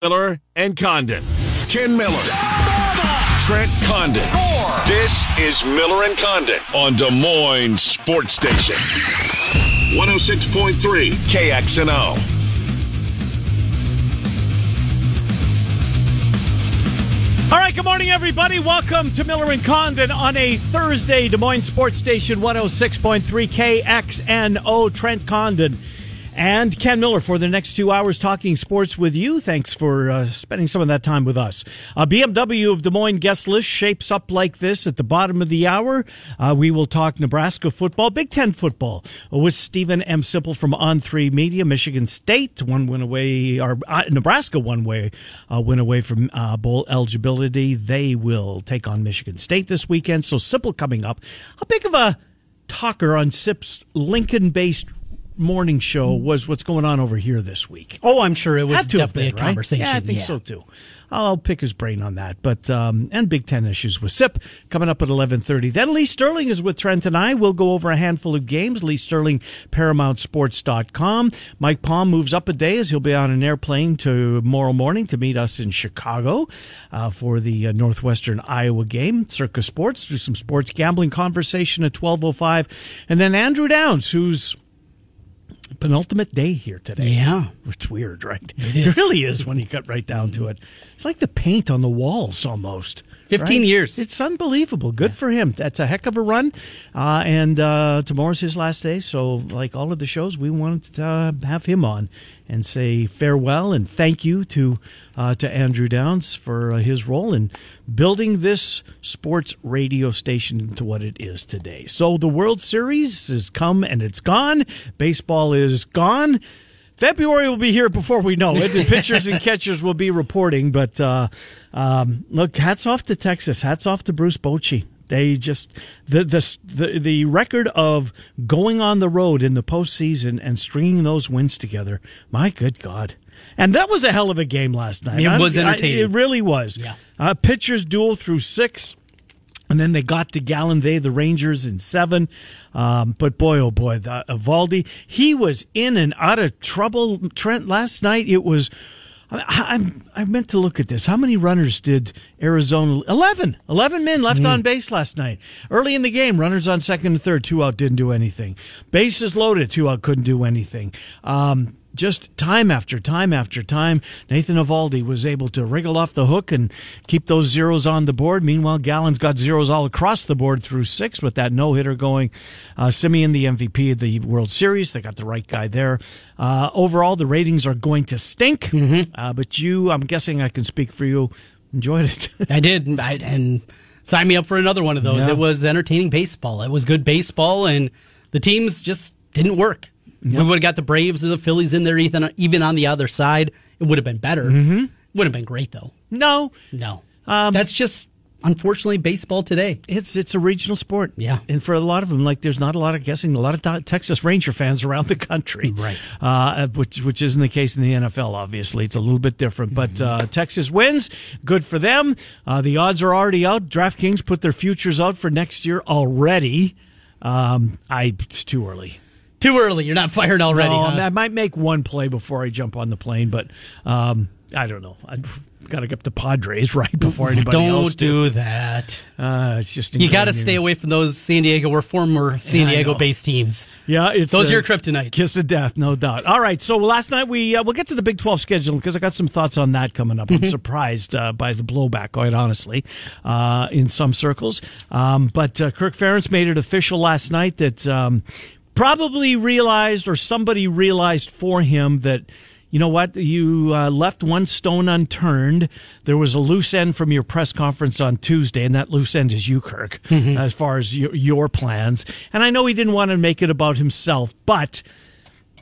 Miller and Condon. Ken Miller. Trent Condon. This is Miller and Condon on Des Moines Sports Station. 106.3 KXNO. All right, good morning, everybody. Welcome to Miller and Condon on a Thursday, Des Moines Sports Station 106.3 KXNO. Trent Condon and Ken Miller for the next two hours talking sports with you. Thanks for uh, spending some of that time with us. A BMW of Des Moines guest list shapes up like this at the bottom of the hour. Uh, we will talk Nebraska football, Big Ten football with Stephen M. Sipple from On Three Media, Michigan State one win away, or uh, Nebraska one way uh, win away from uh, bowl eligibility. They will take on Michigan State this weekend. So Sipple coming up. How big of a talker on SIP's Lincoln based morning show was what's going on over here this week. Oh, I'm sure it was definitely been, a right? conversation. Yeah, I think so too. I'll pick his brain on that. But um, and Big Ten issues with SIP coming up at eleven thirty. Then Lee Sterling is with Trent and I. We'll go over a handful of games. Lee Sterling, ParamountSports.com. Mike Palm moves up a day as he'll be on an airplane tomorrow morning to meet us in Chicago uh, for the uh, Northwestern Iowa game. Circa Sports do some sports gambling conversation at twelve oh five, and then Andrew Downs, who's penultimate day here today. Yeah. It's weird, right? It is. really is when you get right down to it. It's like the paint on the walls almost. 15 right? years. It's unbelievable. Good for him. That's a heck of a run. Uh, and uh, tomorrow's his last day. So, like all of the shows, we wanted to uh, have him on and say farewell and thank you to uh, to Andrew Downs for uh, his role in building this sports radio station into what it is today. So the World Series has come and it's gone. Baseball is gone. February will be here before we know it. The pitchers and catchers will be reporting, but uh, um, look, hats off to Texas. Hats off to Bruce Bochy. They just the, the the the record of going on the road in the postseason and stringing those wins together. My good God! And that was a hell of a game last night. It was I- I- entertaining. it really was. Yeah. Uh, pitchers duel through six. And then they got to Gallen, they, the Rangers, in seven. Um, but boy, oh boy, the, Eovaldi, he was in and out of trouble. Trent, last night it was. I, I, I meant to look at this. How many runners did Arizona? 11. 11 men left on base last night. Early in the game, runners on second and third, two out, didn't do anything. Bases loaded, two out, couldn't do anything. Um, just time after time after time, Nathan Eovaldi was able to wriggle off the hook and keep those zeros on the board. Meanwhile, Gallen's got zeros all across the board through six with that no hitter going. Uh, Semien, the MVP of the World Series, they got the right guy there. Uh, overall, the ratings are going to stink, uh, but you, I'm guessing I can speak for you, enjoyed it. I did, I, and sign me up for another one of those. Yeah. It was entertaining baseball. It was good baseball, and the teams just didn't work. If we would have got the Braves or the Phillies in there, Ethan, even on the other side, it would have been better. Mm-hmm. Would have been great though. no, No, Um, that's just unfortunately baseball today. It's it's a regional sport, Yeah. and for a lot of them, like there's not a lot of guessing. A lot of te- Texas Ranger fans around the country, Right. Uh, which which isn't the case in the NFL. Obviously, it's a little bit different. But uh, Texas wins, good for them. Uh, the odds are already out. DraftKings put their futures out for next year already. Um, I it's too early. Too early. You're not fired already. No, huh? I might make one play before I jump on the plane, but um, I don't know. I got to get the Padres right before anybody else. Don't do that. Uh, it's just You got to stay away from those San Diego or former San Diego based teams. Yeah, it's Those are uh, your kryptonite. Kiss of death, no doubt. All right, so last night we uh, we'll get to the Big Twelve schedule because I got some thoughts on that coming up. I'm surprised uh, by the blowback, quite honestly, uh, in some circles. Um, but uh, Kirk Ferentz made it official last night that um, probably realized or somebody realized for him that. You know what? You uh, left one stone unturned. There was a loose end from your press conference on Tuesday, and that loose end is you, Kirk, as far as your, your plans. And I know he didn't want to make it about himself, but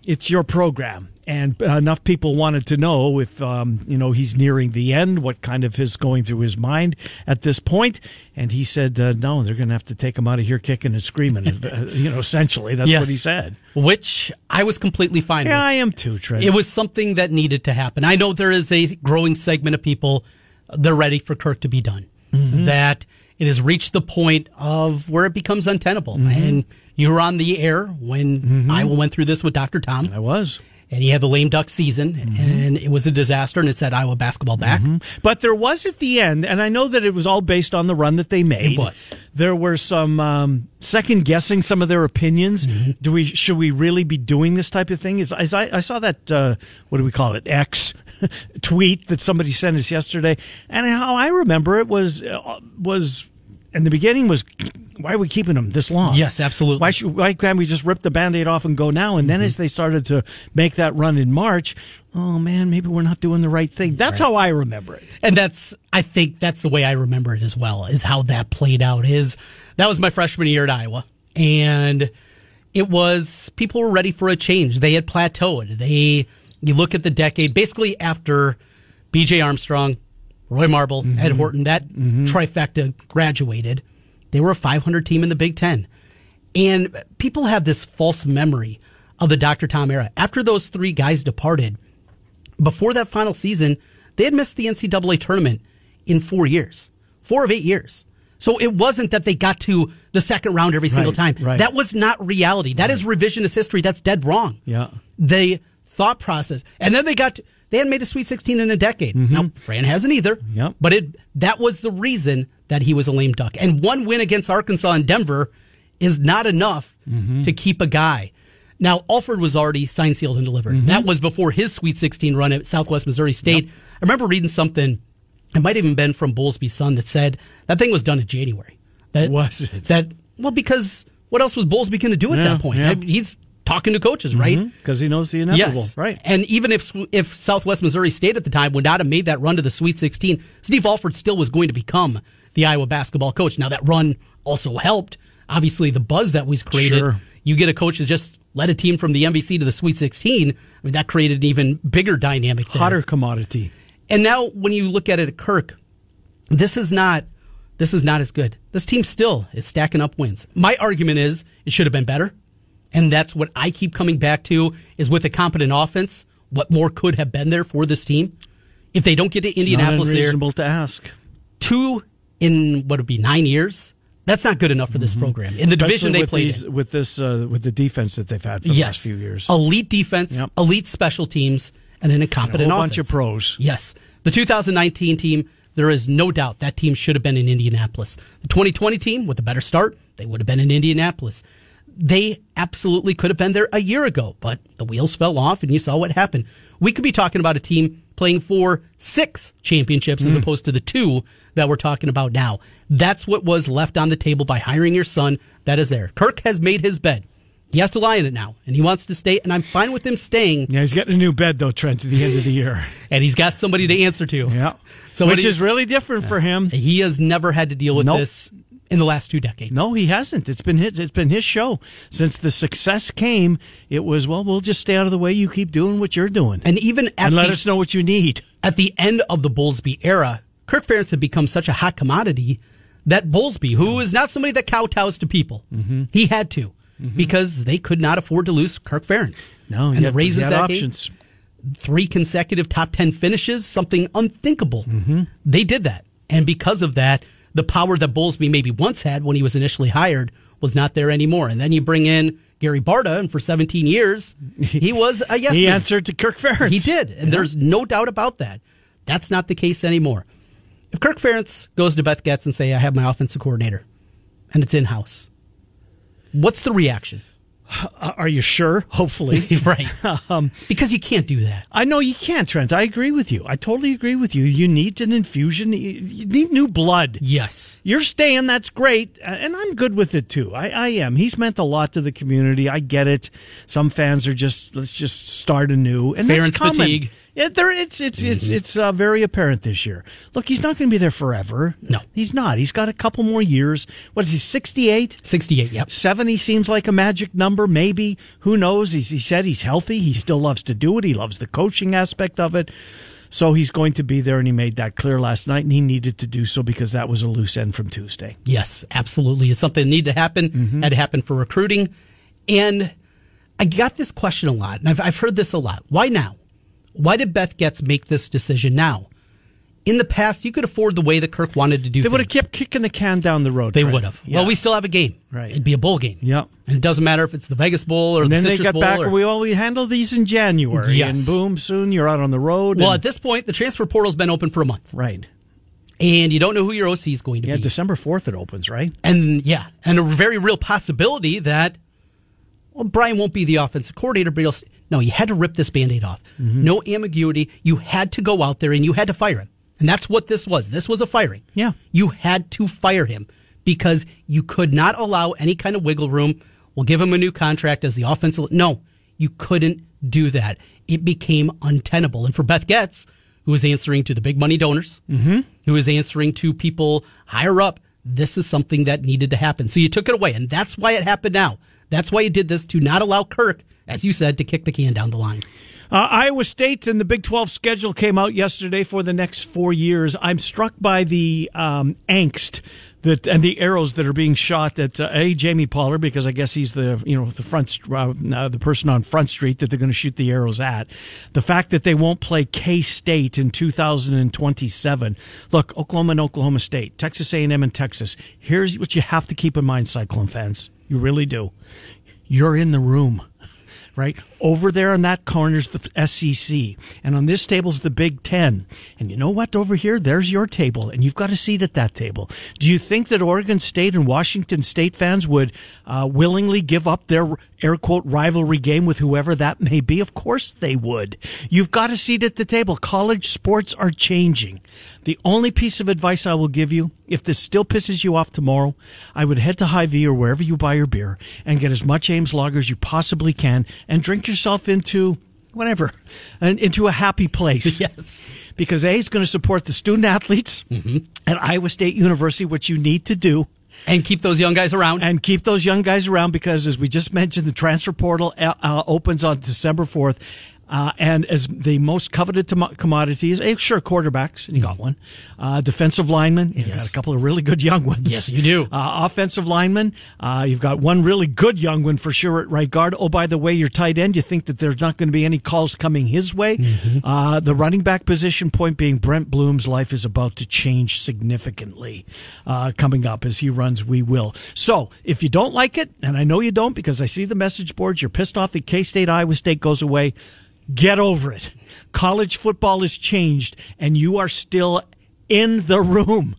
it's your program. And enough people wanted to know if, um, you know, he's nearing the end, what kind of is going through his mind at this point. And he said, uh, no, they're going to have to take him out of here kicking and screaming. Uh, you know, essentially, that's what he said. Which I was completely fine Yeah, with. I am too, Trent. It was something that needed to happen. I know there is a growing segment of people they're ready for Kirk to be done. Mm-hmm. That it has reached the point of where it becomes untenable. Mm-hmm. And you were on the air when Iowa went through this with Dr. Tom. I was. and he had the lame duck season, Mm-hmm. and it was a disaster, and it set Iowa basketball back. But there was at the end, and I know that it was all based on the run that they made. It was. There were some um, second guessing some of their opinions. Mm-hmm. Do we should we really be doing this type of thing? Is as I, I saw that uh, what do we call it X tweet that somebody sent us yesterday, and how I remember it was uh, was in the beginning was why are we keeping them this long? Yes, absolutely. Why should, why can't we just rip the band-aid off and go now? And then as they started to make that run in March, oh man, maybe we're not doing the right thing. That's how I remember it. And that's, I think that's the way I remember it as well, is how that played out. Is that was my freshman year at Iowa. And it was, people were ready for a change. They had plateaued. They, you look at the decade, basically after BJ Armstrong, Roy Marble, mm-hmm. Ed Horton, that mm-hmm. trifecta graduated, they were a 500 team in the Big Ten. And people have this false memory of the Dr. Tom era. After those three guys departed, before that final season, they had missed the NCAA tournament in four years, four of eight years. So it wasn't that they got to the second round every single Right, time. right. That was not reality. That is revisionist history. That's dead wrong. Yeah. The thought process. And then they got, to, they hadn't made a Sweet 16 in a decade. Now, Fran hasn't either. Mm-hmm. Yep. But it, that was the reason that he was a lame duck. And one win against Arkansas and Denver is not enough Mm-hmm. to keep a guy. Now, Alford was already signed, sealed, and delivered. Mm-hmm. That was before his Sweet 16 run at Southwest Missouri State. I remember reading something, it might have even been from Bowlesby's son, that said that thing was done in January. That, Was it? That, well, because what else was Bowlesby going to do at Yeah, that point? yeah. He's talking to coaches, right? Mm-hmm. Because he knows the inevitable. Yes, Right. And even if if Southwest Missouri State at the time would not have made that run to the Sweet 16, Steve Alford still was going to become the Iowa basketball coach. Now that run also helped. Obviously, the buzz that was created. Sure. You get a coach that just led a team from the MVC to the Sweet 16. I mean, that created an even bigger dynamic. There. Hotter commodity. And now, when you look at it at Kirk, this is not this is not as good. This team still is stacking up wins. My argument is it should have been better, and that's what I keep coming back to: is with a competent offense, what more could have been there for this team? If they don't get to It's Indianapolis there, unreasonable to ask. two in what would be nine years, that's not good enough for this program. In the division Mm-hmm. Especially they with played these, in. with this uh, with the defense that they've had for the yes, last few years. elite defense, Yep. elite special teams, and an incompetent a whole offense. bunch of pros. Yes. The 2019 team, there is no doubt that team should have been in Indianapolis. The 2020 team, with a better start, they would have been in Indianapolis. They absolutely could have been there a year ago, but the wheels fell off and you saw what happened. We could be talking about a team playing for six championships as hmm. opposed to the two that we're talking about now. That's what was left on the table by hiring your son. That is there. Kirk has made his bed. He has to lie in it now, and he wants to stay, and I'm fine with him staying. Yeah, he's getting a new bed though, Trent, at the end of the year. And he's got somebody to answer to. Yeah, Somebody- which is really different for him. He has never had to deal with Nope. this in the last two decades. No, he hasn't. It's been his. It's been his show since the success came. It was well, we'll just stay out of the way. You keep doing what you're doing, And even at and let the, us know what you need. at the end of the Bowlesby era, Kirk Ferentz had become such a hot commodity that Bowlesby, who is not somebody that kowtows to people, Mm-hmm. he had to because they could not afford to lose Kirk Ferentz. No, and he the raises that options. three consecutive top 10 finishes, something unthinkable. Mm-hmm. They did that. And because of that, the power that Bowlesby maybe once had when he was initially hired was not there anymore. And then you bring in Gary Barta, and for 17 years, he was a yes he man. answered to Kirk Ferentz. He did, and there's no doubt about that. That's not the case anymore. If Kirk Ferentz goes to Beth Goetz and say, "I have my offensive coordinator," and it's in house, what's the reaction? Uh, are you sure? Hopefully, right, um, because you can't do that. I know you can't, Trent. I agree with you. I totally agree with you. You need an infusion. You need new blood. Yes, You're staying. That's great, uh, and I'm good with it too. I, I am. He's meant a lot to the community. I get it. Some fans are just let's just start anew, and Ferentz that's common. fatigue. Yeah, there, it's it's it's it's uh, very apparent this year. Look, he's not going to be there forever. No. he's not. He's got a couple more years. What is he? Sixty eight. 68. Yep. 70 seems like a magic number, maybe. Who knows? He's, he said he's healthy. He still loves to do it. He loves the coaching aspect of it. So he's going to be there, and he made that clear last night, and he needed to do so because that was a loose end from Tuesday. Yes, absolutely. It's something that needed to happen. Mm-hmm. Had to happen for recruiting, and I got this question a lot, and I've I've heard this a lot. Why now? Why did Beth Goetz make this decision now? in the past, you could afford the way that Kirk wanted to do things. They would have kept kicking the can down the road. They would have. Yeah. Well, we still have a game. Right. It'd be a bowl game. Yep. And it doesn't matter if it's the Vegas Bowl or And the then they Citrus got Bowl. back. or- We all we handle these in January, Yes. and boom, soon you're out on the road. well, and- at this point, the transfer portal's been open for a month, right, and you don't know who your OC is going to yeah, be. Yeah, December fourth it opens, right? And yeah, and a very real possibility that well, Brian won't be the offensive coordinator, but he'll. st- No, you had to rip this band-aid off. Mm-hmm. No ambiguity. You had to go out there and you had to fire him, and that's what this was. This was a firing. Yeah. you had to fire him because you could not allow any kind of wiggle room. We'll give him a new contract as the offensive. No, you couldn't do that. It became untenable, and for Beth Goetz, who was answering to the big money donors, Mm-hmm. who was answering to people higher up, this is something that needed to happen. So you took it away, and that's why it happened now. That's why you did this to not allow Kirk, as you said, to kick the can down the line. Uh, Iowa State and the Big 12 schedule came out yesterday for the next four years. I'm struck by the um, angst that and the arrows that are being shot at uh, a Jamie Pollard because I guess he's the you know the front uh, uh, the person on Front Street that they're going to shoot the arrows at. The fact that they won't play K State in 2027. Look, Oklahoma and Oklahoma State, Texas A&M and Texas. Here's what you have to keep in mind, Cyclone fans. You really do. You're in the room right? Over there in that corner's the SEC. And on this table's the Big Ten. And you know what? Over here, there's your table. And you've got a seat at that table. Do you think that Oregon State and Washington State fans would uh, willingly give up their air quote rivalry game with whoever that may be? Of course they would. You've got a seat at the table. College sports are changing. The only piece of advice I will give you, if this still pisses you off tomorrow, I would head to Hy-Vee or wherever you buy your beer and get as much Ames lager as you possibly can and drink yourself into whatever, and into a happy place. Yes. Because A is going to support the student athletes mm-hmm. at Iowa State University, which you need to do And keep those young guys around. and keep those young guys around because, as we just mentioned, the transfer portal uh, uh, opens on December 4th. Uh, and as the most coveted tom- commodities, eh, sure, quarterbacks, and you got one. Uh, defensive linemen, you got a couple of really good young ones. Yes, you do. Uh, offensive linemen, uh, you've got one really good young one for sure at right guard. Oh, by the way, your tight end, you think that there's not going to be any calls coming his way. Mm-hmm. Uh, the running back position, point being, Brent Bloom's life is about to change significantly uh, coming up as he runs. We will. So if you don't like it, and I know you don't because I see the message boards, you're pissed off that K State Iowa State goes away. Get over it. College football has changed, and you are still in the room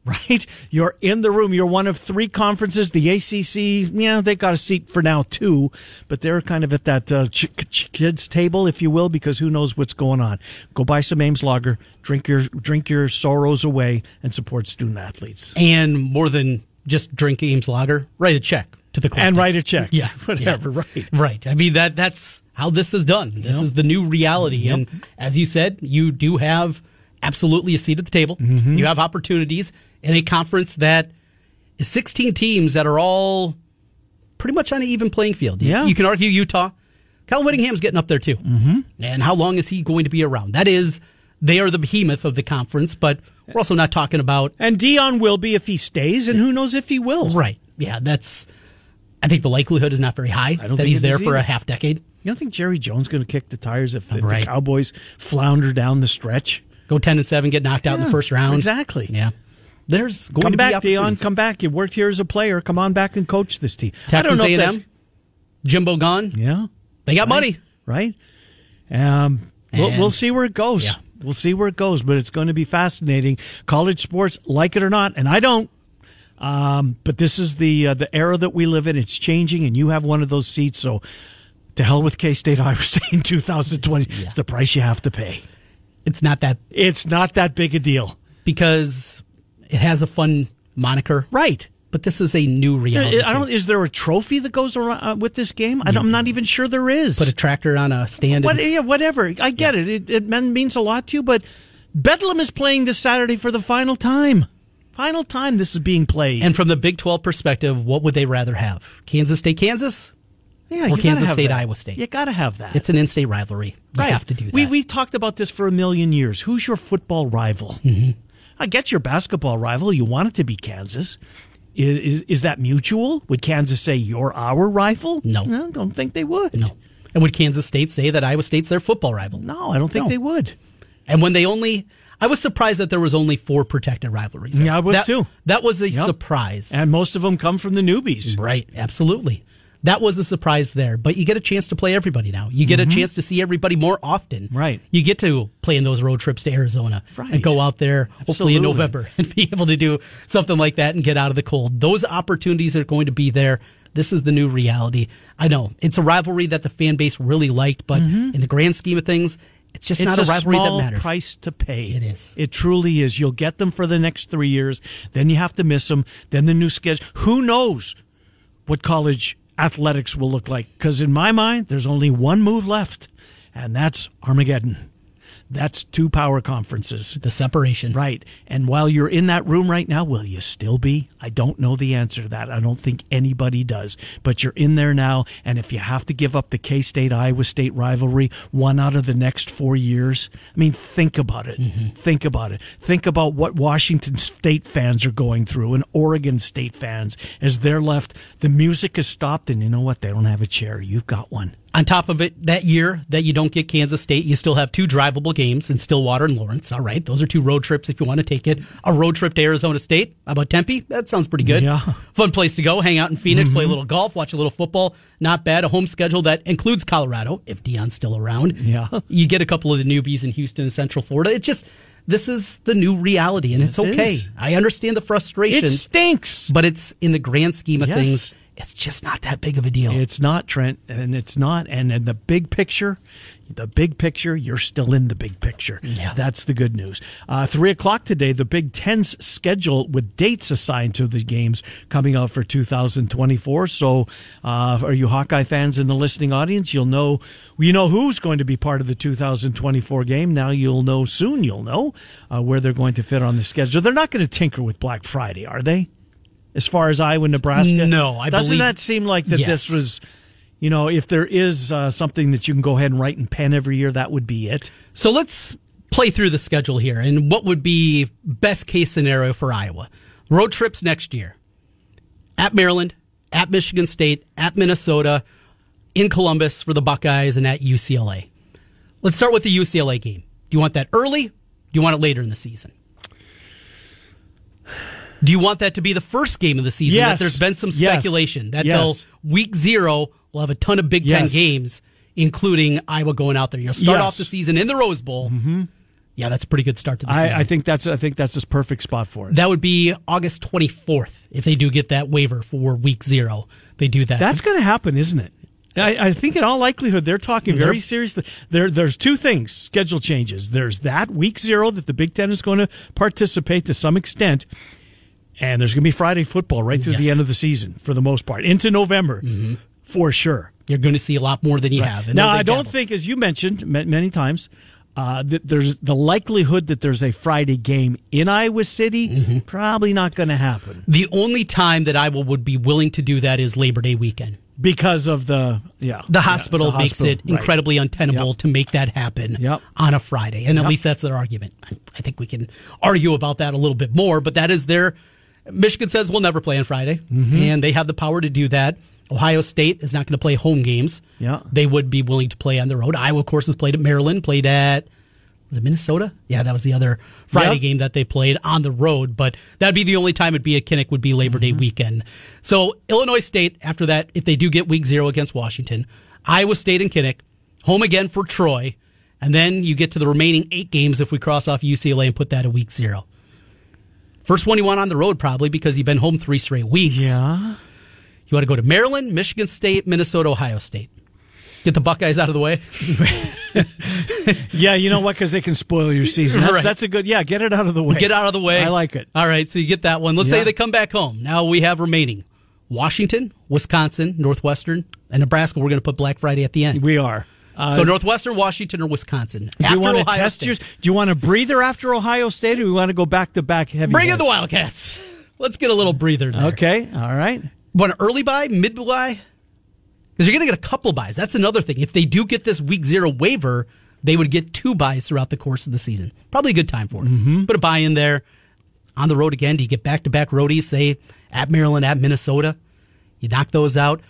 right? You're in the room. You're one of three conferences. The ACC, yeah, they got a seat for now too, but they're kind of at that uh, ch- ch- kids table, if you will, because who knows what's going on. Go buy some Ames Lager, drink your drink your sorrows away, and support student athletes. and more than just drink Ames Lager, write a check to the club. And write a check. Yeah, whatever. yeah. Right. Right. I mean that that's how this is done. This Yep. is the new reality. And as you said, you do have absolutely a seat at the table. Mm-hmm. You have opportunities in a conference that is 16 teams that are all pretty much on an even playing field. You- Yeah. You can argue Utah. Kyle Whittingham's getting up there too. Mm-hmm. And how long is he going to be around? That is, they are the behemoth of the conference, but we're also not talking about And Deion will be if he stays, and who knows if he will. Right. Yeah, that's. I think the likelihood is not very high I don't that think he's there for a half decade. You don't think Jerry Jones going to kick the tires if, if Right. the Cowboys flounder down the stretch? Go ten and seven, get knocked out in the first round. exactly. Yeah. There's going Come to back, be Deion. Come back. You worked here as a player. Come on back and coach this team. I don't Texas A&M, Jimbo gone. Yeah. They got money. right? Um, we'll, we'll see where it goes. Yeah. We'll see where it goes, but it's going to be fascinating. College sports, like it or not, and I don't. Um, but this is the uh, the era that we live in. It's changing, and you have one of those seats. So, to hell with K State, Iowa State in 2020. It's the price you have to pay. It's not that It's not that big a deal, because it has a fun moniker, right? but this is a new reality. I don't. Is there a trophy that goes around uh, with this game? I am not even sure there is. put a tractor on a stand. What, and- yeah, whatever. I get it. It, it men- means a lot to you, but Bedlam is playing this Saturday for the final time. Final time this is being played. and from the Big 12 perspective, what would they rather have? Kansas State, Kansas? Yeah, or Kansas State, that. Iowa State. You got to have that. It's an in-state rivalry. You have to do that. We we talked about this for a million years. Who's your football rival? Mm-hmm. I get your basketball rival. You want it to be Kansas. Is, is is that mutual? Would Kansas say you're our rival? No. I don't think they would. no. And would Kansas State say that Iowa State's their football rival? no, I don't think No. they would. And when they only, I was surprised that there was only four protected rivalries. there. Yeah, I was That- too. That was a Yep. surprise. And most of them come from the newbies. Right, absolutely. That was a surprise there, but you get a chance to play everybody now. You get a chance to see everybody more often. Mm-hmm. Right. You get to play in those road trips to Arizona Right. and go out there hopefully in November and be able to do something like that and get out of the cold. Those opportunities are going to be there. This is the new reality. I know it's a rivalry that the fan base really liked, but in the grand scheme of things, it's just Mm-hmm. It's not a a rivalry small that matters. price to pay. It is. It truly is. You'll get them for the next three years. Then you have to miss them. Then the new schedule. Who knows what college athletics will look like? Because in my mind, there's only one move left, and that's Armageddon. That's two power conferences. The separation. Right. And while you're in that room right now, will you still be? I don't know the answer to that. I don't think anybody does. But you're in there now. And if you have to give up the K State Iowa State rivalry one out of the next four years, I mean, think about it. Mm-hmm. Think about it. Think about what Washington State fans are going through and Oregon State fans as they're left. The music has stopped, and you know what? They don't have a chair. You've got one. On top of it, that year that you don't get Kansas State, you still have two drivable games in Stillwater and Lawrence. All right, those are two road trips if you want to take it. A road trip to Arizona State. How about Tempe? That sounds pretty good. Yeah. Fun place to go. Hang out in Phoenix, play a mm-hmm. little golf, watch a little football. Not bad. A home schedule that includes Colorado if Deion's still around. Yeah. You get a couple of the newbies in Houston and Central Florida. It just this is the new reality, and it's okay. is. I understand the frustration, It stinks. but it's in the grand scheme of Yes. things. It's just not that big of a deal. It's not Trent, and it's not. And in the big picture, the big picture, you're still in the big picture. Yeah. That's the good news. Uh, Three o'clock today, the Big Ten's schedule with dates assigned to the games coming out for 2024. So, uh, are you Hawkeye fans in the listening audience? You'll know. You know who's going to be part of the 2024 game. Now you'll know soon. You'll know uh, where they're going to fit on the schedule. They're not going to tinker with Black Friday, are they? As far as Iowa, Nebraska, No, I doesn't believe- that seem like that Yes. this was you know, if there is uh, something that you can go ahead and write in pen every year, that would be it. So let's play through the schedule here and what would be best case scenario for Iowa. Road trips next year. At Maryland, at Michigan State, at Minnesota, in Columbus for the Buckeyes and at UCLA. Let's start with the UCLA game. Do you want that early? Do you want it later in the season? Do you want that to be the first game of the season? Yes. That there's been some Yes. speculation that Yes. they'll week zero will have a ton of Big Ten Yes. games, including Iowa going out there. You'll start Yes. off the season in the Rose Bowl. Mm-hmm. Yeah, that's a pretty good start to the season. I, I think that's I think that's this perfect spot for it. that would be August 24th if they do get that waiver for week zero. They do that. That's going to happen, isn't it? I, I think in all likelihood they're talking very seriously. There, there's two things: schedule changes. There's that week zero that the Big Ten is going to participate to some extent, and there's going to be Friday football right through the end of the season for the most part into November, for sure. You're going to see a lot more than you have. And now, I don't think, as you mentioned ma- many times, uh, that there's the likelihood that there's a Friday game in Iowa City. Mm-hmm. Probably not going to happen the only time that Iowa would be willing to do that is Labor Day weekend. because of the yeah The yeah, hospital the makes hospital, it right. incredibly untenable Yep. to make that happen Yep. on a Friday. And at least that's their argument. I, I think we can argue about that a little bit more, but that is their. Michigan says we'll never play on Friday, Mm-hmm. and they have the power to do that. Ohio State is not going to play home games. Yeah. They would be willing to play on the road. Iowa, of course, has played at Maryland, played at. Was it Minnesota? Yeah, that was the other Friday Yep. game that they played on the road, but that'd be the only time it'd be at Kinnick would be Labor Day weekend. So Illinois State, after that, if they do get week zero against Washington, Iowa State and Kinnick, home again for Troy, and then you get to the remaining eight games if we cross off UCLA and put that at week zero. First one you want on the road probably because you've been home three straight weeks. Yeah. You want to go to Maryland, Michigan State, Minnesota, Ohio State. Get the Buckeyes out of the way. Yeah, you know what? Because they can spoil your season. That's, Right. that's a good. Yeah, get it out of the way. Get out of the way. I like it. All right, so you get that one. Let's Yeah. say they come back home. Now we have remaining Washington, Wisconsin, Northwestern, and Nebraska. We're going to put Black Friday at the end. We are. Uh, so Northwestern, Washington, or Wisconsin. do After you want to Ohio test State. yours? Do you want a breather after Ohio State, or do we want to go back to back heavy? Bring in the Wildcats. Let's get a little breather there. Okay. All right. Want an early buy, mid buy? Because you're going to get a couple buys. That's another thing. If they do get this week zero waiver, they would get two buys throughout the course of the season. Probably a good time for it. Mm-hmm. Put a buy in there. On the road again, do you get back to back roadies, say at Maryland, at Minnesota? You knock those out.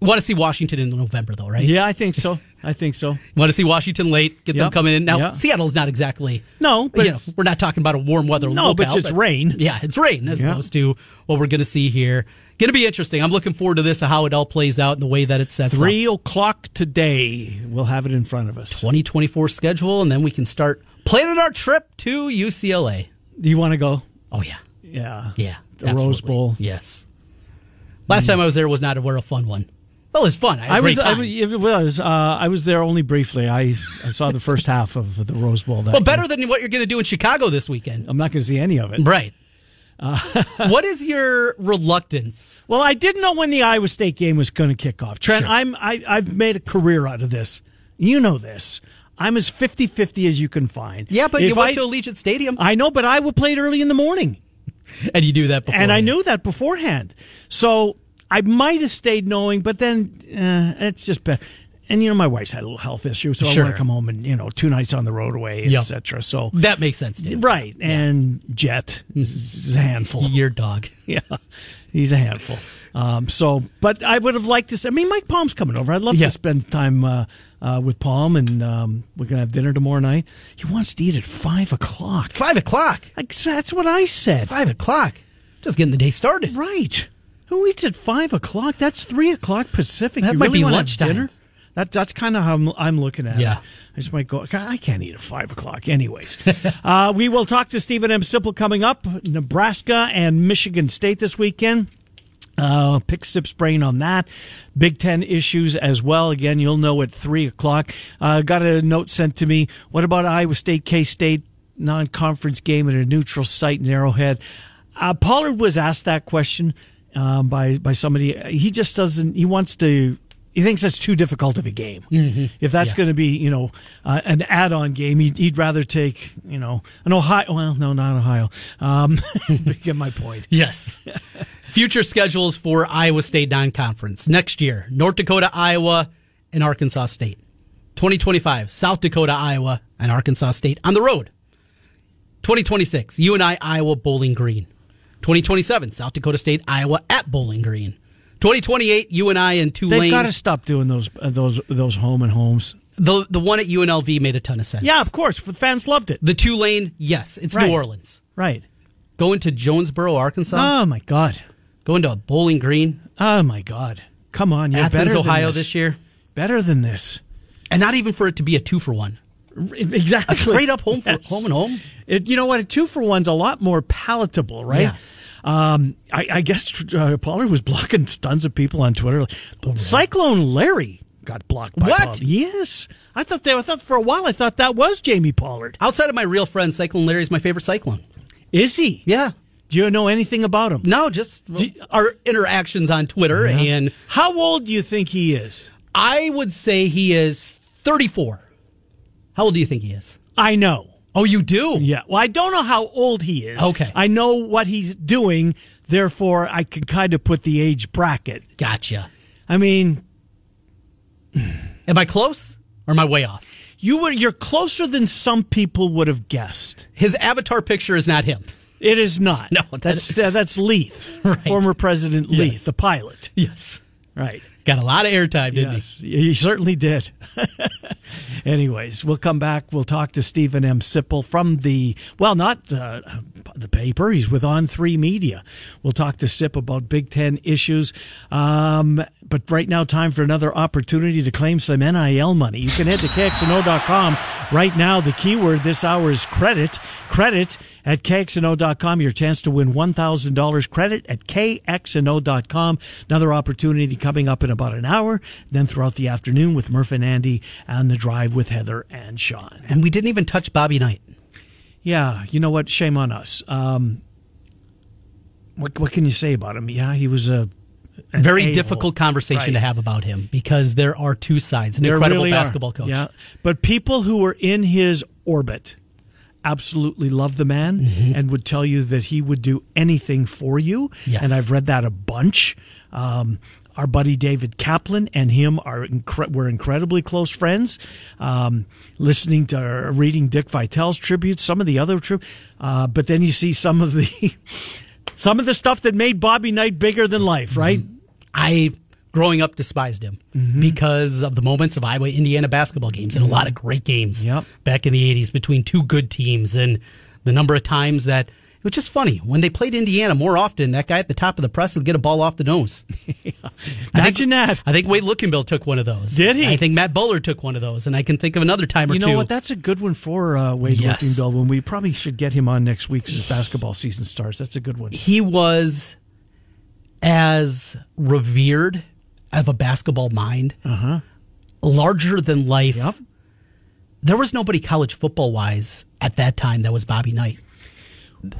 Want to see Washington in November, though, right? Yeah, I think so. I think so. Want to see Washington late? Get them coming in. Now, Yeah. Seattle's not exactly. No, but you know, we're not talking about a warm weather. No, but locale, it's rain. Yeah, it's rain as opposed to what we're going to see here. Going to be interesting. I'm looking forward to this, how it all plays out and the way that it sets up. three o'clock today. We'll have it in front of us. 2024 schedule, and then we can start planning our trip to UCLA. Do you want to go? Oh yeah, Yeah, yeah, The Rose. Bowl. Yes. Last mm. time I was there was not a, a fun one. Well, it's fun. I, had a I was. I, was- it was. Uh, I was there only briefly. I, I saw the first half of the Rose Bowl. Well, year. better than what you're going to do in Chicago this weekend. I'm not going to see any of it. Right. what is your reluctance? Well, I didn't know when the Iowa State game was going to kick off. Trent, Sure. I'm I, I've made a career out of this. You know this. I'm as 50-50 as you can find. Yeah, but If you went I, to Allegiant Stadium, I know, but Iowa played early in the morning, and you do that before. and I knew that beforehand. So I might have stayed knowing, but then uh, it's just bad. And you know, my wife's had a little health issue, so I want to come home and you know, two nights on the road away, Yep. etc. So that makes sense. Dave. right, and Jet is a handful. Your dog. Yeah, he's a handful. Um, so, but I would have liked to. Say, I mean, Mike Palm's coming over. I'd love Yeah. to spend time uh, uh, with Palm, and um, we're gonna have dinner tomorrow night. He wants to eat at five o'clock. Five o'clock. Like, that's what I said. Five o'clock. Just getting the day started. Right? Who eats at five o'clock? That's three o'clock Pacific. That You might really be lunchtime. Dinner? That, that's kind of how I'm, I'm looking at Yeah. it. I just might go. I can't eat at five o'clock, anyways. uh, we will talk to Stephen M. Sipple coming up. Nebraska and Michigan State this weekend. Uh, pick Sip's brain on that. Big Ten issues as well. Again, you'll know at three o'clock. Uh, got a note sent to me. What about Iowa State, K State non-conference game at a neutral site in Arrowhead? Uh, Pollard was asked that question um, by by somebody. He just doesn't. He wants to. He thinks that's too difficult of a game. If that's Yeah. going to be, you know, uh, an add-on game, he'd, he'd rather take, you know, an Ohio. Well, no, not Ohio. Um, get my point. Yes. Future schedules for Iowa State non-conference next year: North Dakota, Iowa, and Arkansas State. 2025: South Dakota, Iowa, and Arkansas State on the road. 2026: UNI, Iowa, Bowling Green. 2027: South Dakota State, Iowa at Bowling Green. 2028: UNI in Tulane. They've got to stop doing those uh, those those home and homes. the the one at UNLV made a ton of sense. Yeah, of course. The fans loved it. The Tulane, yes, it's Right. New Orleans. Right. Going to Jonesboro, Arkansas. Oh my God. Going to Bowling Green, Oh my God. Come on, you're Athens, better than Ohio this. this year, Better than this. and not even for it to be a two for one. Exactly. A straight up home for home and home. It, you know what? A two for one's a lot more palatable, right? Yeah. Um, I, I guess uh, Pollard was blocking tons of people on Twitter. Cyclone Larry got blocked. By What? Pollard. Yes, I thought they. I thought for a while I thought that was Jamie Pollard. Outside of my real friend, Cyclone Larry is my favorite Cyclone. Is he? Yeah. Do you know anything about him? No, just our interactions on Twitter, and How old do you think he is? I would say he is 34. How old do you think he is? I know. Oh, you do? Yeah. Well, I don't know how old he is. Okay. I know what he's doing. Therefore, I could kind of put the age bracket. Gotcha. I mean, Am I close or am I way off? you were you're closer than some people would have guessed. His avatar picture is not him. It is not. No, that- that's uh, that's Leath, Right. former President Leath, Yes. the pilot. Yes. Right. Got a lot of airtime, didn't Yes, he certainly did. Anyways, we'll come back. We'll talk to Stephen M. Sipple from the, well, not uh, the paper. He's with On Three Media. We'll talk to Sip about Big Ten issues. Um, but right now, time for another opportunity to claim some NIL money. You can head to KXNO.com right now. The keyword this hour is credit. Credit at KXNO.com. Your chance to win $1,000 credit at KXNO.com. Another opportunity coming up in about an hour. Then throughout the afternoon with Murph and Andy and the drive with Heather and Sean. And we didn't even touch Bobby Knight. Yeah, you know what? Shame on us. Um, what what can you say about him? Yeah, he was a Very a-hole. difficult conversation to have about him because there are two sides. An There incredible really are. basketball coach. Yeah, but people who were in his orbit absolutely love the man and would tell you that he would do anything for you. Yes. And I've read that a bunch. Um, our buddy David Kaplan and him are incre- we're incredibly close friends. Um, listening to or reading Dick Vitale's tributes, some of the other tri- uh, but then you see some of the some of the stuff that made Bobby Knight bigger than life, right? I growing up despised him Mm-hmm. because of the moments of Iowa Indiana basketball games and a lot of great games Yep. back in the 80s between two good teams and the number of times that it was just funny when they played Indiana more often that guy at the top of the press would get a ball off the nose. Imagine that. I think Wade Lookingbill took one of those. Did he? I think Matt Bullard took one of those and I can think of another time or You two. know what? That's a good one for uh, Wade Yes. Looking When we probably should get him on next week as basketball season starts. That's a good one. he was as revered of a basketball mind, uh-huh. larger than life. Yep. There was nobody college football wise at that time that was Bobby Knight.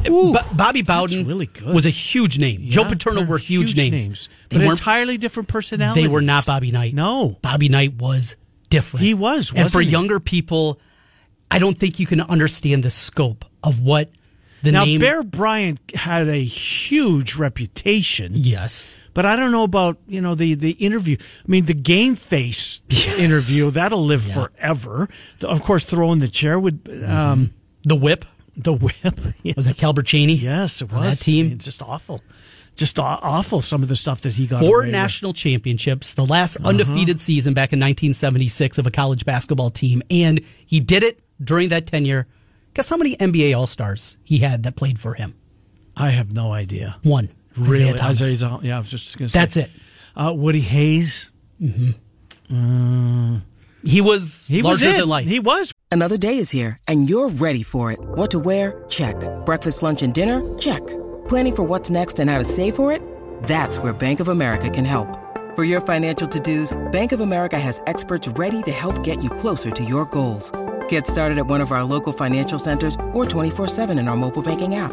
Ooh, Bo- Bobby Bowden really good. was a huge name. Joe Yeah, Paterno were huge, names. They weren't. entirely different personalities. They were not Bobby Knight. No. Bobby Knight was different. He was, and for he? younger people, I don't think you can understand the scope of what the Now, name. Bear Bryant had a huge reputation. yes. But I don't know about you know the the interview. I mean, the game face Yes. interview that'll live forever. The- Of course, throwing the chair would um, The whip the whip. Yes. was that Calbert Cheaney. Yes, it On was that team? I mean, just awful, just awful. Some of the stuff that he got. Four away with. national championships, the last Uh-huh. undefeated season back in 1976 of a college basketball team, and he did it during that tenure. Guess how many NBA All Stars he had that played for him? I have no idea. One. Really, Isiah Thomas. Isaiah- yeah, I was just going to say That's it. Uh, Woody Hayes. He was He was larger it. than life. He was. Another day is here, and you're ready for it. What to wear? Check. Breakfast, lunch, and dinner? Check. Planning for what's next and how to save for it? That's where Bank of America can help. For your financial to dos, Bank of America has experts ready to help get you closer to your goals. Get started at one of our local financial centers or 24-7 in our mobile banking app.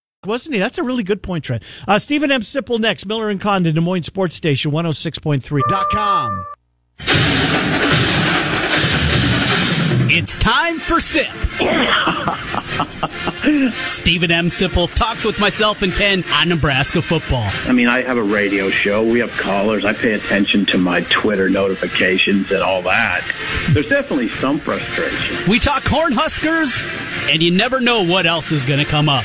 Wasn't he? That's a really good point, Trent. Uh, Stephen M. Sipple next. Miller and Condon, Des Moines Sports Station, 106.3. Dot com. It's time for SIP. Stephen M. Sipple talks with myself and Ken on Nebraska football. I mean, I have a radio show. We have callers. I pay attention to my Twitter notifications and all that. There's definitely some frustration. We talk Cornhuskers, and you never know what else is going to come up.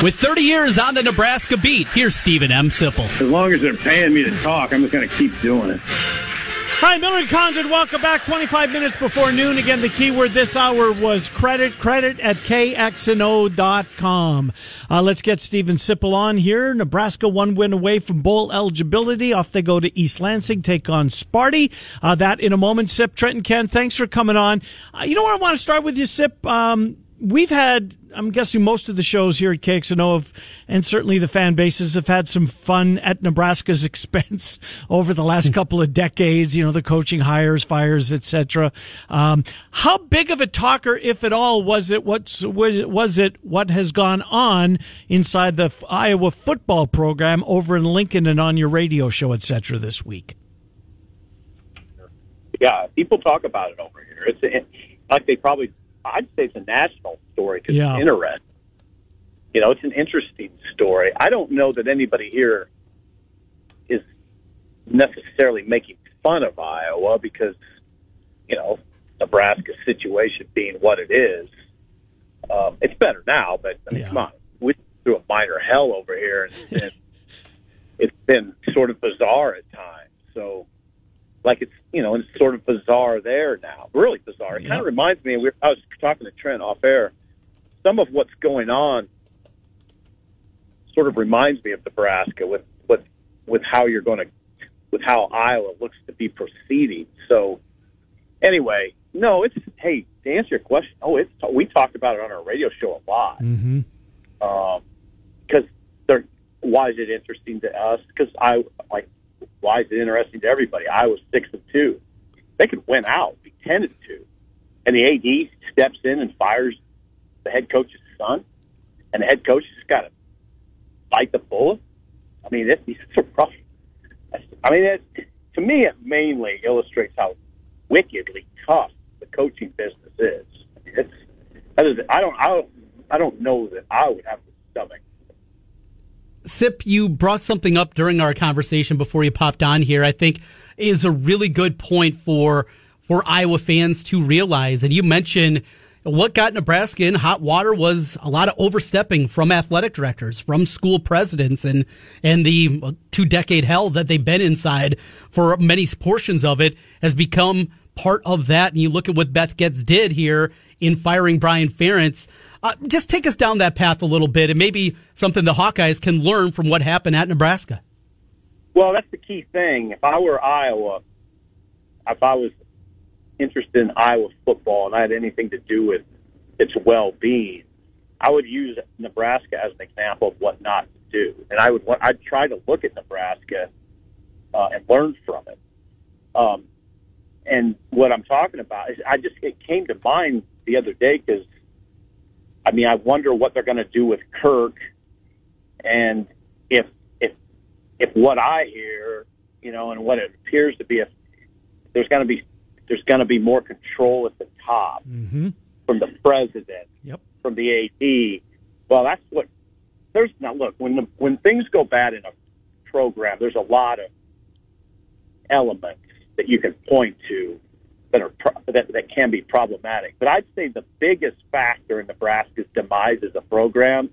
With 30 years on the Nebraska beat, here's Stephen M. Sipple. As long as they're paying me to talk, I'm just going to keep doing it. Hi, Miller and Condon. Welcome back. 25 minutes before noon. Again, the keyword this hour was credit. Credit at kxno.com. Uh, let's get Stephen Sipple on here. Nebraska one win away from bowl eligibility. Off they go to East Lansing, take on Sparty. Uh, that in a moment. Sip, Trenton, Ken, thanks for coming on. Uh, you know what I want to start with you, Sip? Um, we've had, I'm guessing most of the shows here at KXNO have, and certainly the fan bases have had some fun at Nebraska's expense over the last couple of decades. You know, the coaching hires, fires, etc. Um, how big of a talker, if at all, was it? What was it? Was it what has gone on inside the Iowa football program over in Lincoln and on your radio show, etc. This week? yeah, people talk about it over here. It's a, like they probably, I'd say it's a national story because Yeah. it's interesting. You know, it's an interesting story. I don't know that anybody here is necessarily making fun of Iowa because, you know, Nebraska's situation being what it is. Um, it's better now, but I mean, Yeah. come on, we through a minor hell over here, and, and it's been sort of bizarre at times. So, like it's you know, it's sort of bizarre there now. Really bizarre. It kind of reminds me. We I was talking to Trent off air. Some of what's going on sort of reminds me of Nebraska with with with how you're going to with how Iowa looks to be proceeding. So anyway, no, it's hey to answer your question. Oh, it's we talked about it on our radio show a lot Mm-hmm. because they're why is it interesting to us? Because I like why is it interesting to everybody? I was six and two. they could win out, be tended to, and the AD steps in and fires the head coach's son, and the head coach has got to bite the bullet. I mean, this, these are rough. I mean, it, to me, it mainly illustrates how wickedly tough the coaching business is. It's that is, I don't, I don't, I don't know that I would have the stomach. Sip, you brought something up during our conversation before you popped on here. I think is a really good point for for Iowa fans to realize. And you mentioned what got Nebraska in hot water was a lot of overstepping from athletic directors, from school presidents, and and the uh, two decade hell that they've been inside for many portions of it has become part of that. And you look at what Beth Goetz did here in firing Brian Ferentz. Uh, just take us down that path a little bit, and maybe something the Hawkeyes can learn from what happened at Nebraska. Well, that's the key thing. If I were Iowa, if I was interested in Iowa football and I had anything to do with its well-being, I would use Nebraska as an example of what not to do, and I would I'd try to look at Nebraska uh, and learn from it. Um, and what I'm talking about is I just it came to mind the other day because I mean I wonder what they're going to do with Kirk, and if if if what I hear, you know, and what it appears to be, if there's going to be there's going to be more control at the top mm-hmm. from the president, yep. from the AD. Well, that's what there's now. Look, when the, when things go bad in a program, there's a lot of elements that you can point to that are pro- that, that can be problematic. But I'd say the biggest factor in Nebraska's demise as a program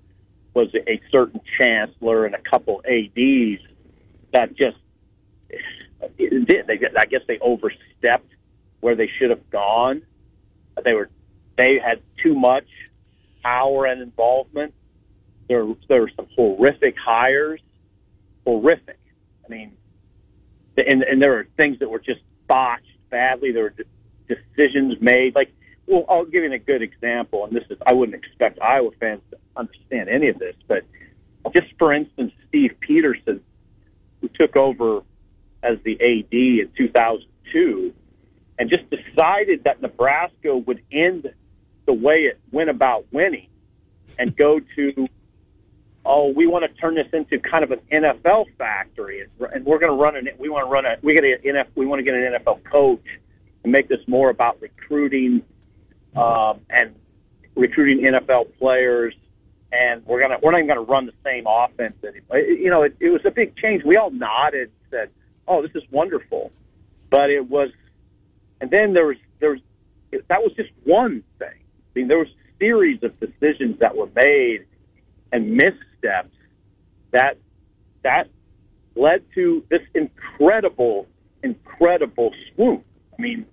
was a certain chancellor and a couple ads that just did. They, I guess they overstepped where they should have gone. They were they had too much power and involvement. There there were some horrific hires, horrific. I mean, and and there were things that were just botched badly. There were de- decisions made. Like, well, I'll give you a good example, and this is I wouldn't expect Iowa fans to understand any of this, but just for instance, Steve Pederson, who took over as the AD in 2002, and just decided that Nebraska would end the way it went about winning and go to oh, we want to turn this into kind of an NFL factory, and, we're going to run an. We want to run a. We get an NFL. We want to get an NFL coach and make this more about recruiting um, and recruiting NFL players. And we're gonna. We're not even going to run the same offense anymore. You know, it, it was a big change. We all nodded, and said, "Oh, this is wonderful," but it was. And then there was there was that was just one thing. I mean, there was a series of decisions that were made and missteps that that led to this incredible, incredible swoop. I mean,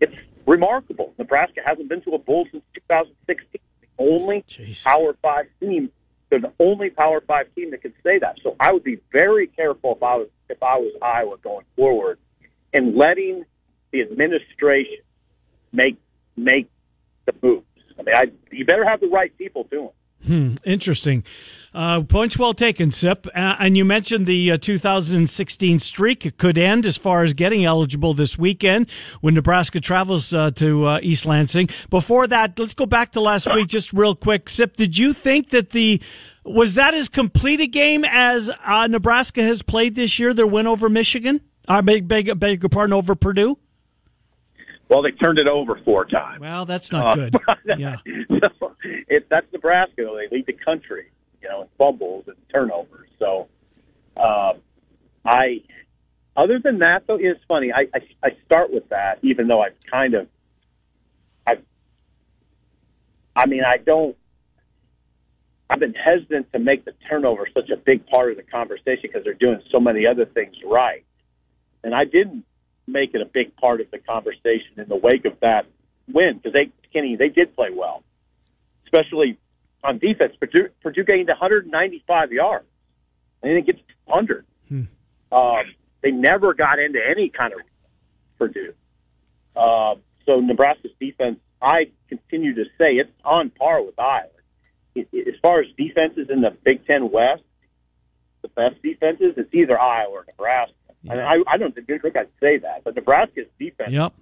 it's remarkable. Nebraska hasn't been to a bowl since 2016. The only Jeez. Power Five team. They're the only Power Five team that can say that. So I would be very careful if I was if I was Iowa going forward in letting the administration make make the moves. I mean, I, you better have the right people doing. Hmm, interesting. Uh, points well taken, Sip. Uh, and you mentioned the uh, 2016 streak could end as far as getting eligible this weekend when Nebraska travels uh, to uh, East Lansing. Before that, let's go back to last week just real quick. Sip, did you think that the was that as complete a game as uh, Nebraska has played this year? Their win over Michigan, I beg, beg, beg your pardon, over Purdue. Well, they turned it over four times. Well, that's not good. yeah. so it, that's Nebraska. Though. They lead the country, you know, in fumbles and turnovers. So, um, I, other than that, though, it's funny. I, I I start with that, even though I've kind of, I, I mean, I don't. I've been hesitant to make the turnover such a big part of the conversation because they're doing so many other things right, and I didn't make it a big part of the conversation in the wake of that win because they Kenny they did play well, especially on defense. Purdue, Purdue gained 195 yards. They didn't get 100. Hmm. Um, they never got into any kind of Purdue. Uh, so Nebraska's defense, I continue to say it's on par with Iowa. It, it, as far as defenses in the Big Ten West, the best defenses, it's either Iowa or Nebraska. I, I, I don't think I'd say that, but Nebraska's defense, Yep.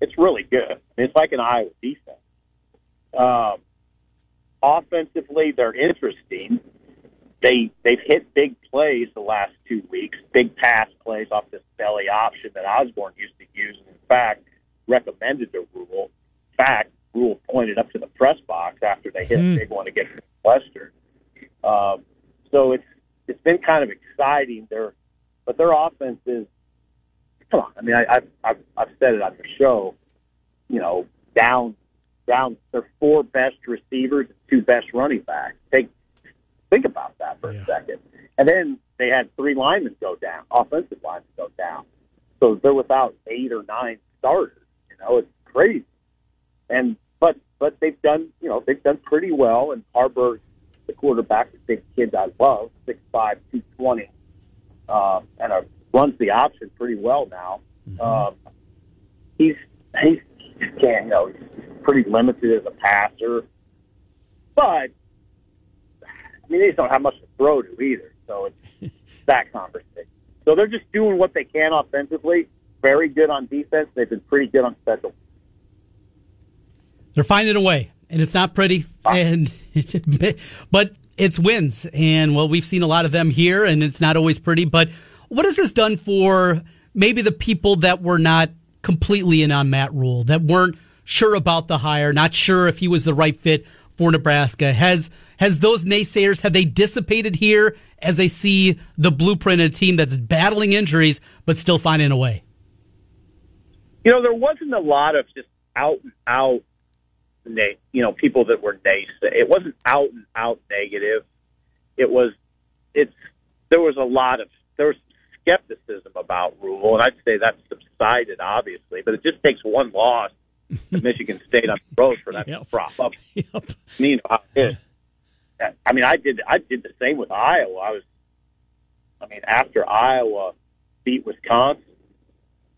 it's really good. I mean, it's like an Iowa defense. Um, offensively, they're interesting. They they've hit big plays the last two weeks, big pass plays off this belly option that Osborne used to use, and in fact recommended to Rhule. In fact, Rhule pointed up to the press box after they hit a big one against Western. Um, so it's it's been kind of exciting. Their but their offense is come on. I mean, I, I've, I've I've said it on the show. You know, down down their four best receivers two best running backs. Take think about that for Yeah. a second. And then they had three linemen go down, offensive linemen go down. So they're without eight or nine starters. You know, it's crazy. And but but they've done you know they've done pretty well. And Haarberg, the quarterback, the big kid I love, six five, two twenty, uh, and uh, runs the option pretty well now. Um, he's he's can't you know he's pretty limited as a passer, but I mean they just don't have much to throw to either. So it's that conversation. So they're just doing what they can offensively. Very good on defense. They've been pretty good on special. They're finding a way, and it's not pretty, and but it's wins, and well, we've seen a lot of them here, and it's not always pretty. But what has this done for maybe the people that were not completely in on Matt Rhule, that weren't sure about the hire, not sure if he was the right fit for Nebraska? Has has those naysayers have they dissipated here as they see the blueprint of a team that's battling injuries but still finding a way? You know, there wasn't a lot of just out and out, you know, people that were naysay. It wasn't out and out negative. It was, it's, there was a lot of, there was skepticism about Rhule, and I'd say that's subsided, obviously, but it just takes one loss to Michigan State on the road for that Yep. to prop up. Yep. I mean, you know how. I mean, I did, I did the same with Iowa. I was, I mean, after Iowa beat Wisconsin,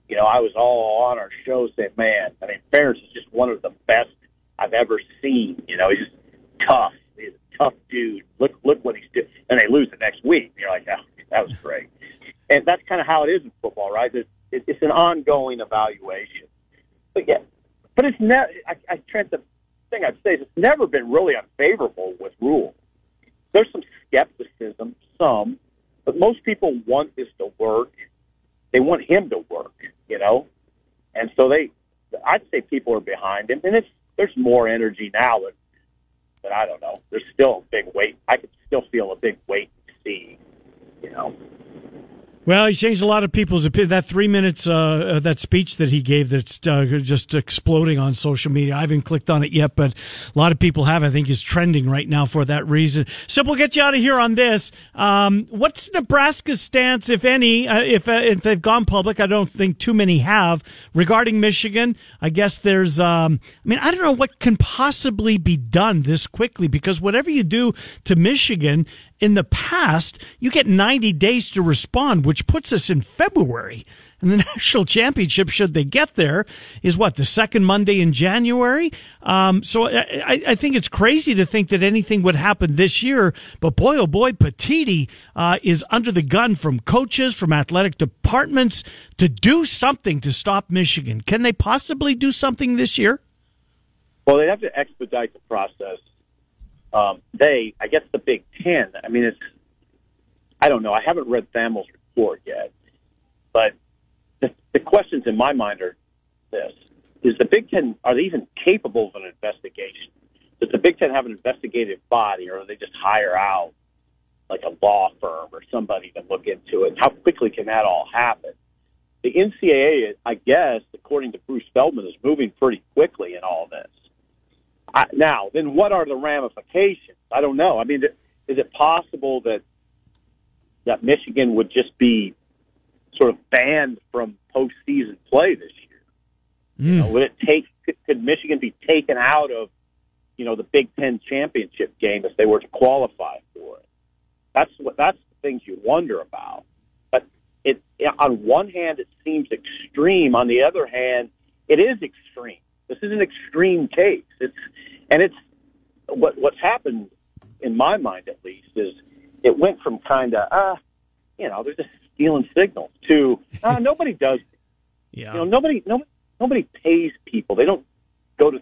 you know, I was all on our show saying, man, I mean, Ferentz is just one of the best I've ever seen. You know, he's just tough. He's a tough dude. Look, look what he's doing. And they lose the next week. You're like, oh, that was great. And that's kind of how it is in football, right? It's, it's an ongoing evaluation. But yeah, but it's never. I, I Trent, the thing I'd say is it's never been really unfavorable with Rhule. There's some skepticism, some, but most people want this to work. They want him to work, you know, and so they. I'd say people are behind him, and it's there's more energy now than, but I don't know. There's still a big wait. I could still feel a big and see, you know. Well, he changed a lot of people's opinion. That three minutes, uh, uh, that speech that he gave that's uh, just exploding on social media. I haven't clicked on it yet, but a lot of people have. I think is trending right now for that reason. So we'll get you out of here on this. Um, what's Nebraska's stance, if any, uh, if uh, if they've gone public? I don't think too many have regarding Michigan. I guess there's. Um, I mean, I don't know what can possibly be done this quickly because whatever you do to Michigan in the past, you get 90 days to respond, which puts us in February. And the national championship, should they get there, is what the second Monday in January. Um, so I, I- think it's crazy to think that anything would happen this year. But boy, oh boy, Petitti uh, is under the gun from coaches, from athletic departments to do something to stop Michigan. Can they possibly do something this year? Well, they have to expedite the process. Um, they, I guess, the Big Ten. I mean, it's. I don't know. I haven't read Thamel's report yet, but the, the questions in my mind are this: Is the Big Ten are they even capable of an investigation? Does the Big Ten have an investigative body, or do they just hire out like a law firm or somebody to look into it? How quickly can that all happen? The NCAA, I guess, according to Bruce Feldman, is moving pretty quickly in all this. I, now, then what are the ramifications? I don't know. I mean, is it possible that that Michigan would just be sort of banned from postseason play this year? You know, mm. would it take? Could, could Michigan be taken out of, you know, the Big Ten championship game if they were to qualify for it? That's what. That's the things you wonder about. But it, on one hand, it seems extreme. On the other hand, it is extreme. This is an extreme case. It's and it's what what's happened in my mind at least it went from kind of uh you know they're just stealing signals to uh, nobody does. Yeah. You know, nobody, nobody, nobody pays people. They don't go to,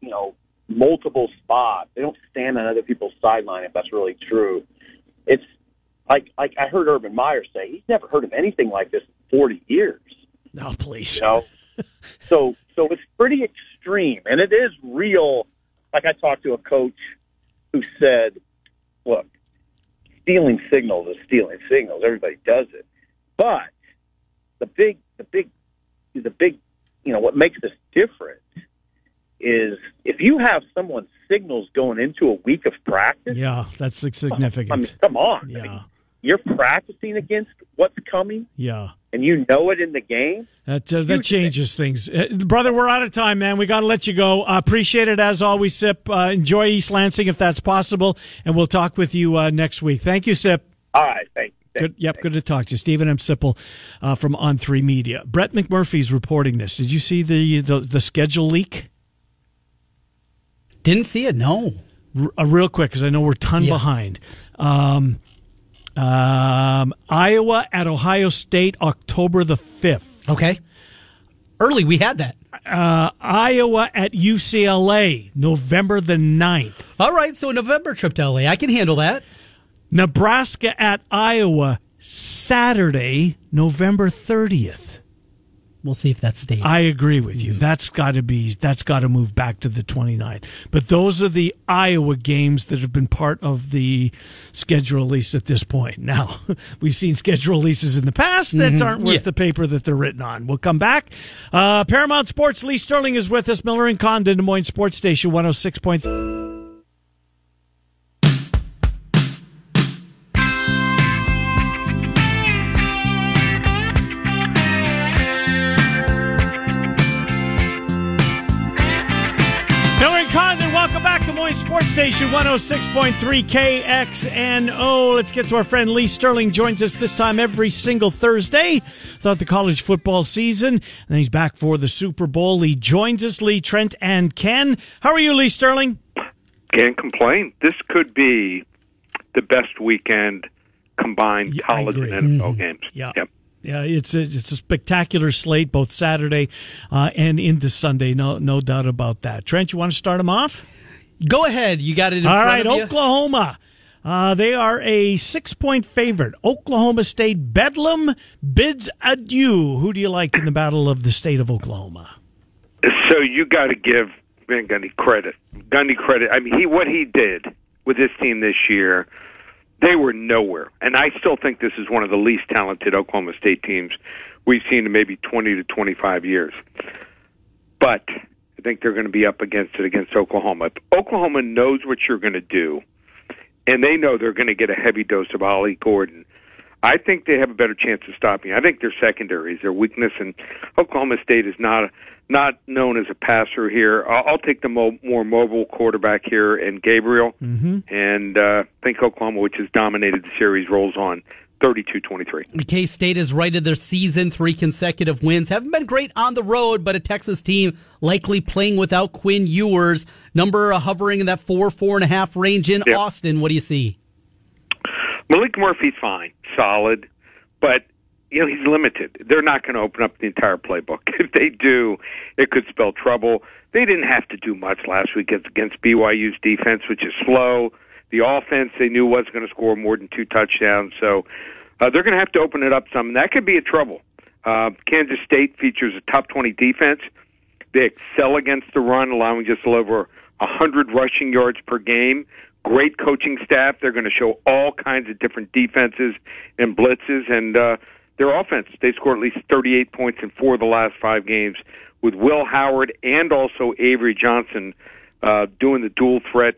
you know, multiple spots. They don't stand on other people's sideline. If that's really true, it's like like I heard Urban Meyer say he's never heard of anything like this in 40 years. No, please. You know, so so it's pretty extreme, and it is real. Like I talked to a coach who said, "Look, stealing signals is stealing signals. Everybody does it, but the big, the big, the big, you know, what makes this different is if you have someone's signals going into a week of practice. Yeah, that's significant. I mean, come on. Yeah. I mean, you're practicing against what's coming, Yeah. and you know it in the game. That uh, that changes things, uh, brother. We're out of time, man. We got to let you go. Uh, appreciate it as always, Sip. Uh, enjoy East Lansing if that's possible, and we'll talk with you uh, next week. Thank you, Sip. All right, thank you. Thank Good. Yep. Good to talk to you, Stephen M. Sipple uh, from On Three Media. Brett McMurphy's reporting this. Did you see the the, the schedule leak? Didn't see it. No. R- uh, real quick, because I know we're ton Yeah. behind. Um, um, Iowa at Ohio State, October the fifth. Okay. Early, we had that. Uh, Iowa at UCLA, November the 9th. All right, so a November trip to LA. I can handle that. Nebraska at Iowa, Saturday, November 30th. We'll see if that stays. I agree with you. That's got to be that's got to move back to the 29th. But those are the Iowa games that have been part of the schedule release at this point. Now, we've seen schedule releases in the past that aren't worth Yeah. the paper that they're written on. We'll come back. Uh, Paramount Sports Lee Sterling is with us. Miller and Condon, Des Moines Sports Station 106.3. welcome back to Des Moines Sports Station 106.3 KXNO. Let's get to our friend Lee Sterling. Joins us this time every single Thursday throughout the college football season. And he's back for the Super Bowl. He joins us, Lee, Trent, and Ken. How are you, Lee Sterling? Can't complain. This could be the best weekend combined college and NFL games. Yeah. Yep. Yeah, it's a, it's a spectacular slate, both Saturday uh, and into Sunday. No, no doubt about that. Trent, you want to start them off? Go ahead. You got it in All front right, of you? Oklahoma. Uh, they are a six point favorite. Oklahoma State Bedlam bids adieu. Who do you like in the battle of the state of Oklahoma? So you got to give Van Gundy credit. Gundy credit. I mean, he what he did with this team this year, they were nowhere. And I still think this is one of the least talented Oklahoma State teams we've seen in maybe 20 to 25 years. But I think they're going to be up against it against Oklahoma. If Oklahoma knows what you're going to do, and they know they're going to get a heavy dose of Ollie Gordon. I think they have a better chance of stopping. I think their secondary is their weakness, and Oklahoma State is not not known as a passer here. I'll, I'll take the mo- more mobile quarterback here, and Gabriel, mm-hmm. and uh, think Oklahoma, which has dominated the series, rolls on 32-23. K State has righted their season, three consecutive wins. Haven't been great on the road, but a Texas team likely playing without Quinn Ewers. Number uh, hovering in that four, four and a half range in Yeah. Austin. What do you see? Maalik Murphy's fine, solid, but you know he's limited. They're not going to open up the entire playbook. If they do, it could spell trouble. They didn't have to do much last week against BYU's defense, which is slow. The offense they knew wasn't going to score more than two touchdowns, so uh, they're going to have to open it up some. And that could be a trouble. Uh, Kansas State features a top twenty defense. They excel against the run, allowing just a little over 100 rushing yards per game. Great coaching staff. They're going to show all kinds of different defenses and blitzes. And uh, their offense, they scored at least 38 points in four of the last five games with Will Howard and also Avery Johnson uh, doing the dual threat,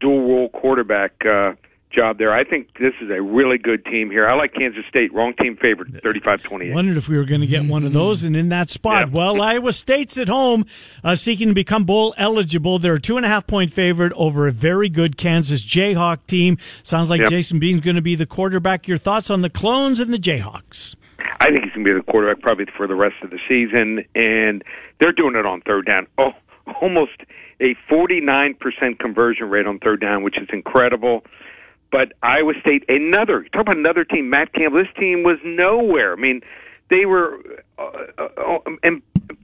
dual role quarterback uh, job there. I think this is a really good team here. I like Kansas State. Wrong team favorite, 35 28. Wondered if we were going to get one of those and in that spot. Yeah. Well, Iowa State's at home, uh, seeking to become bowl eligible. They're a two and a half point favorite over a very good Kansas Jayhawk team. Sounds like Yep. Jason Bean's going to be the quarterback. Your thoughts on the clones and the Jayhawks? I think he's going to be the quarterback probably for the rest of the season, and they're doing it on third down. Oh, almost a 49% conversion rate on third down, which is incredible. But Iowa State, another talk about another team. Matt Campbell. This team was nowhere. I mean, they were uh, uh, uh,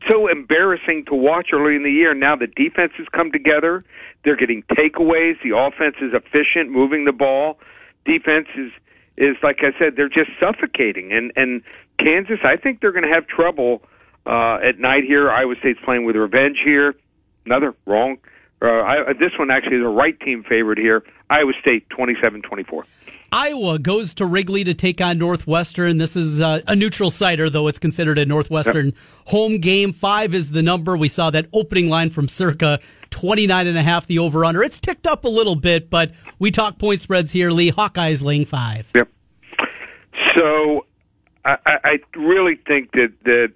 so embarrassing to watch early in the year. Now the defense has come together. They're getting takeaways. The offense is efficient, moving the ball. Defense is is like I said, they're just suffocating. And and Kansas, I think they're going to have trouble uh, at night here. Iowa State's playing with revenge here. Another wrong. Uh, I, this one actually is a right team favorite here. Iowa State 27-24. Iowa goes to Wrigley to take on Northwestern. This is uh, a neutral siter, though it's considered a Northwestern yep. home game. Five is the number. We saw that opening line from Circa, 29 and a half, the over under. It's ticked up a little bit, but we talk point spreads here, Lee. Hawkeyes laying five. Yep. So I, I really think that, that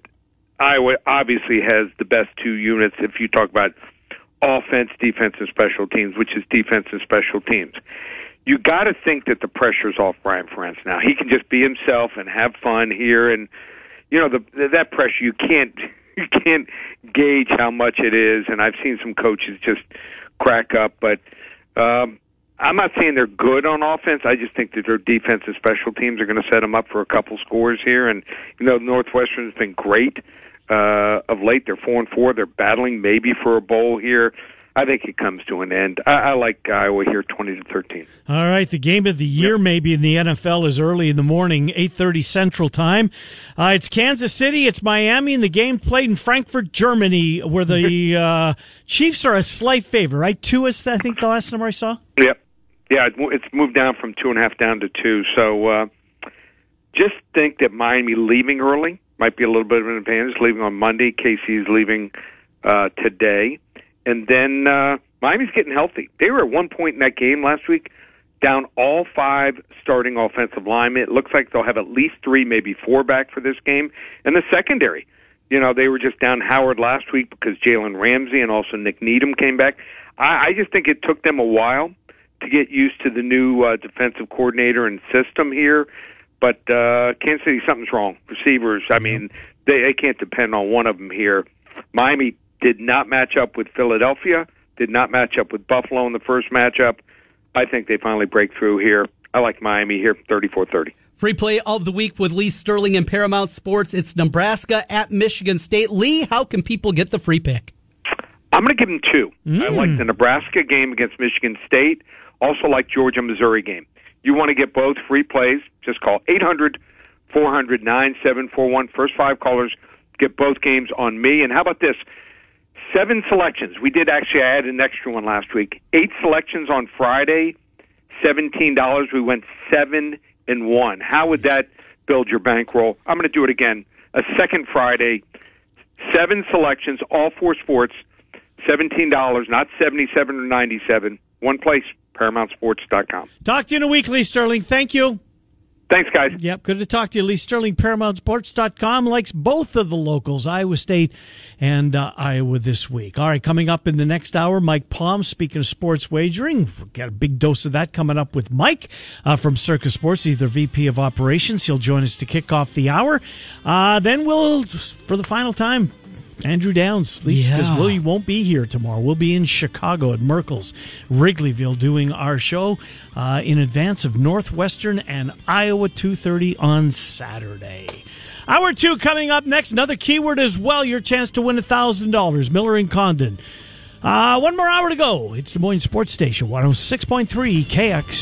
Iowa obviously has the best two units if you talk about offense, defense, and special teams, which is defense and special teams you got to think that the pressure's off Brian Ferentz now. He can just be himself and have fun here, and you know the that pressure you can't you can't gauge how much it is. And I've seen some coaches just crack up, but um, I'm not saying they're good on offense. I just think that their defense and special teams are going to set them up for a couple scores here. And you know Northwestern's been great uh, of late. They're four and four. They're battling maybe for a bowl here. I think it comes to an end. I, I like Iowa here, twenty to thirteen. All right, the game of the year yep. maybe in the NFL is early in the morning, eight thirty Central Time. Uh, it's Kansas City, it's Miami, and the game played in Frankfurt, Germany, where the uh, Chiefs are a slight favor, Right, two is I think the last number I saw. Yep, yeah, it's moved down from two and a half down to two. So uh, just think that Miami leaving early might be a little bit of an advantage. Leaving on Monday, Casey's leaving uh, today. And then uh, Miami's getting healthy. They were at one point in that game last week down all five starting offensive linemen. It looks like they'll have at least three, maybe four back for this game. And the secondary, you know, they were just down Howard last week because Jalen Ramsey and also Nik Needham came back. I, I just think it took them a while to get used to the new uh, defensive coordinator and system here. But uh, Kansas City, something's wrong. Receivers, I mean, they, they can't depend on one of them here. Miami did not match up with Philadelphia, did not match up with Buffalo in the first matchup. I think they finally break through here. I like Miami here, 34-30. Free play of the week with Lee Sterling and Paramount Sports. It's Nebraska at Michigan State. Lee, how can people get the free pick? I'm going to give them two. Mm. I like the Nebraska game against Michigan State. Also like Georgia Missouri game. You want to get both free plays? Just call 800 400 9741. First five callers get both games on me. And how about this? seven selections. We did actually add an extra one last week. Eight selections on Friday, seventeen dollars. We went seven and one. How would that build your bankroll? I'm going to do it again. A second Friday, seven selections, all four sports, seventeen dollars, not seventy-seven or ninety-seven. One place, ParamountSports.com. Talk to you in a week, Lee Sterling. Thank you. Thanks, guys. Yep, good to talk to you. Lee Sterling, ParamountSports.com, likes both of the locals, Iowa State and uh, Iowa this week. All right, coming up in the next hour, Mike Palm, speaking of sports wagering. We've got a big dose of that coming up with Mike uh, from Circa Sports. He's the VP of Operations. He'll join us to kick off the hour. Uh, then we'll, for the final time, Andrew Downs, least because yeah. we won't be here tomorrow. We'll be in Chicago at Merkle's Wrigleyville doing our show uh, in advance of Northwestern and Iowa 2:30 on Saturday. Hour two coming up next. Another keyword as well. Your chance to win thousand dollars. Miller and Condon. Uh, one more hour to go. It's Des Moines Sports Station 106.3 KX.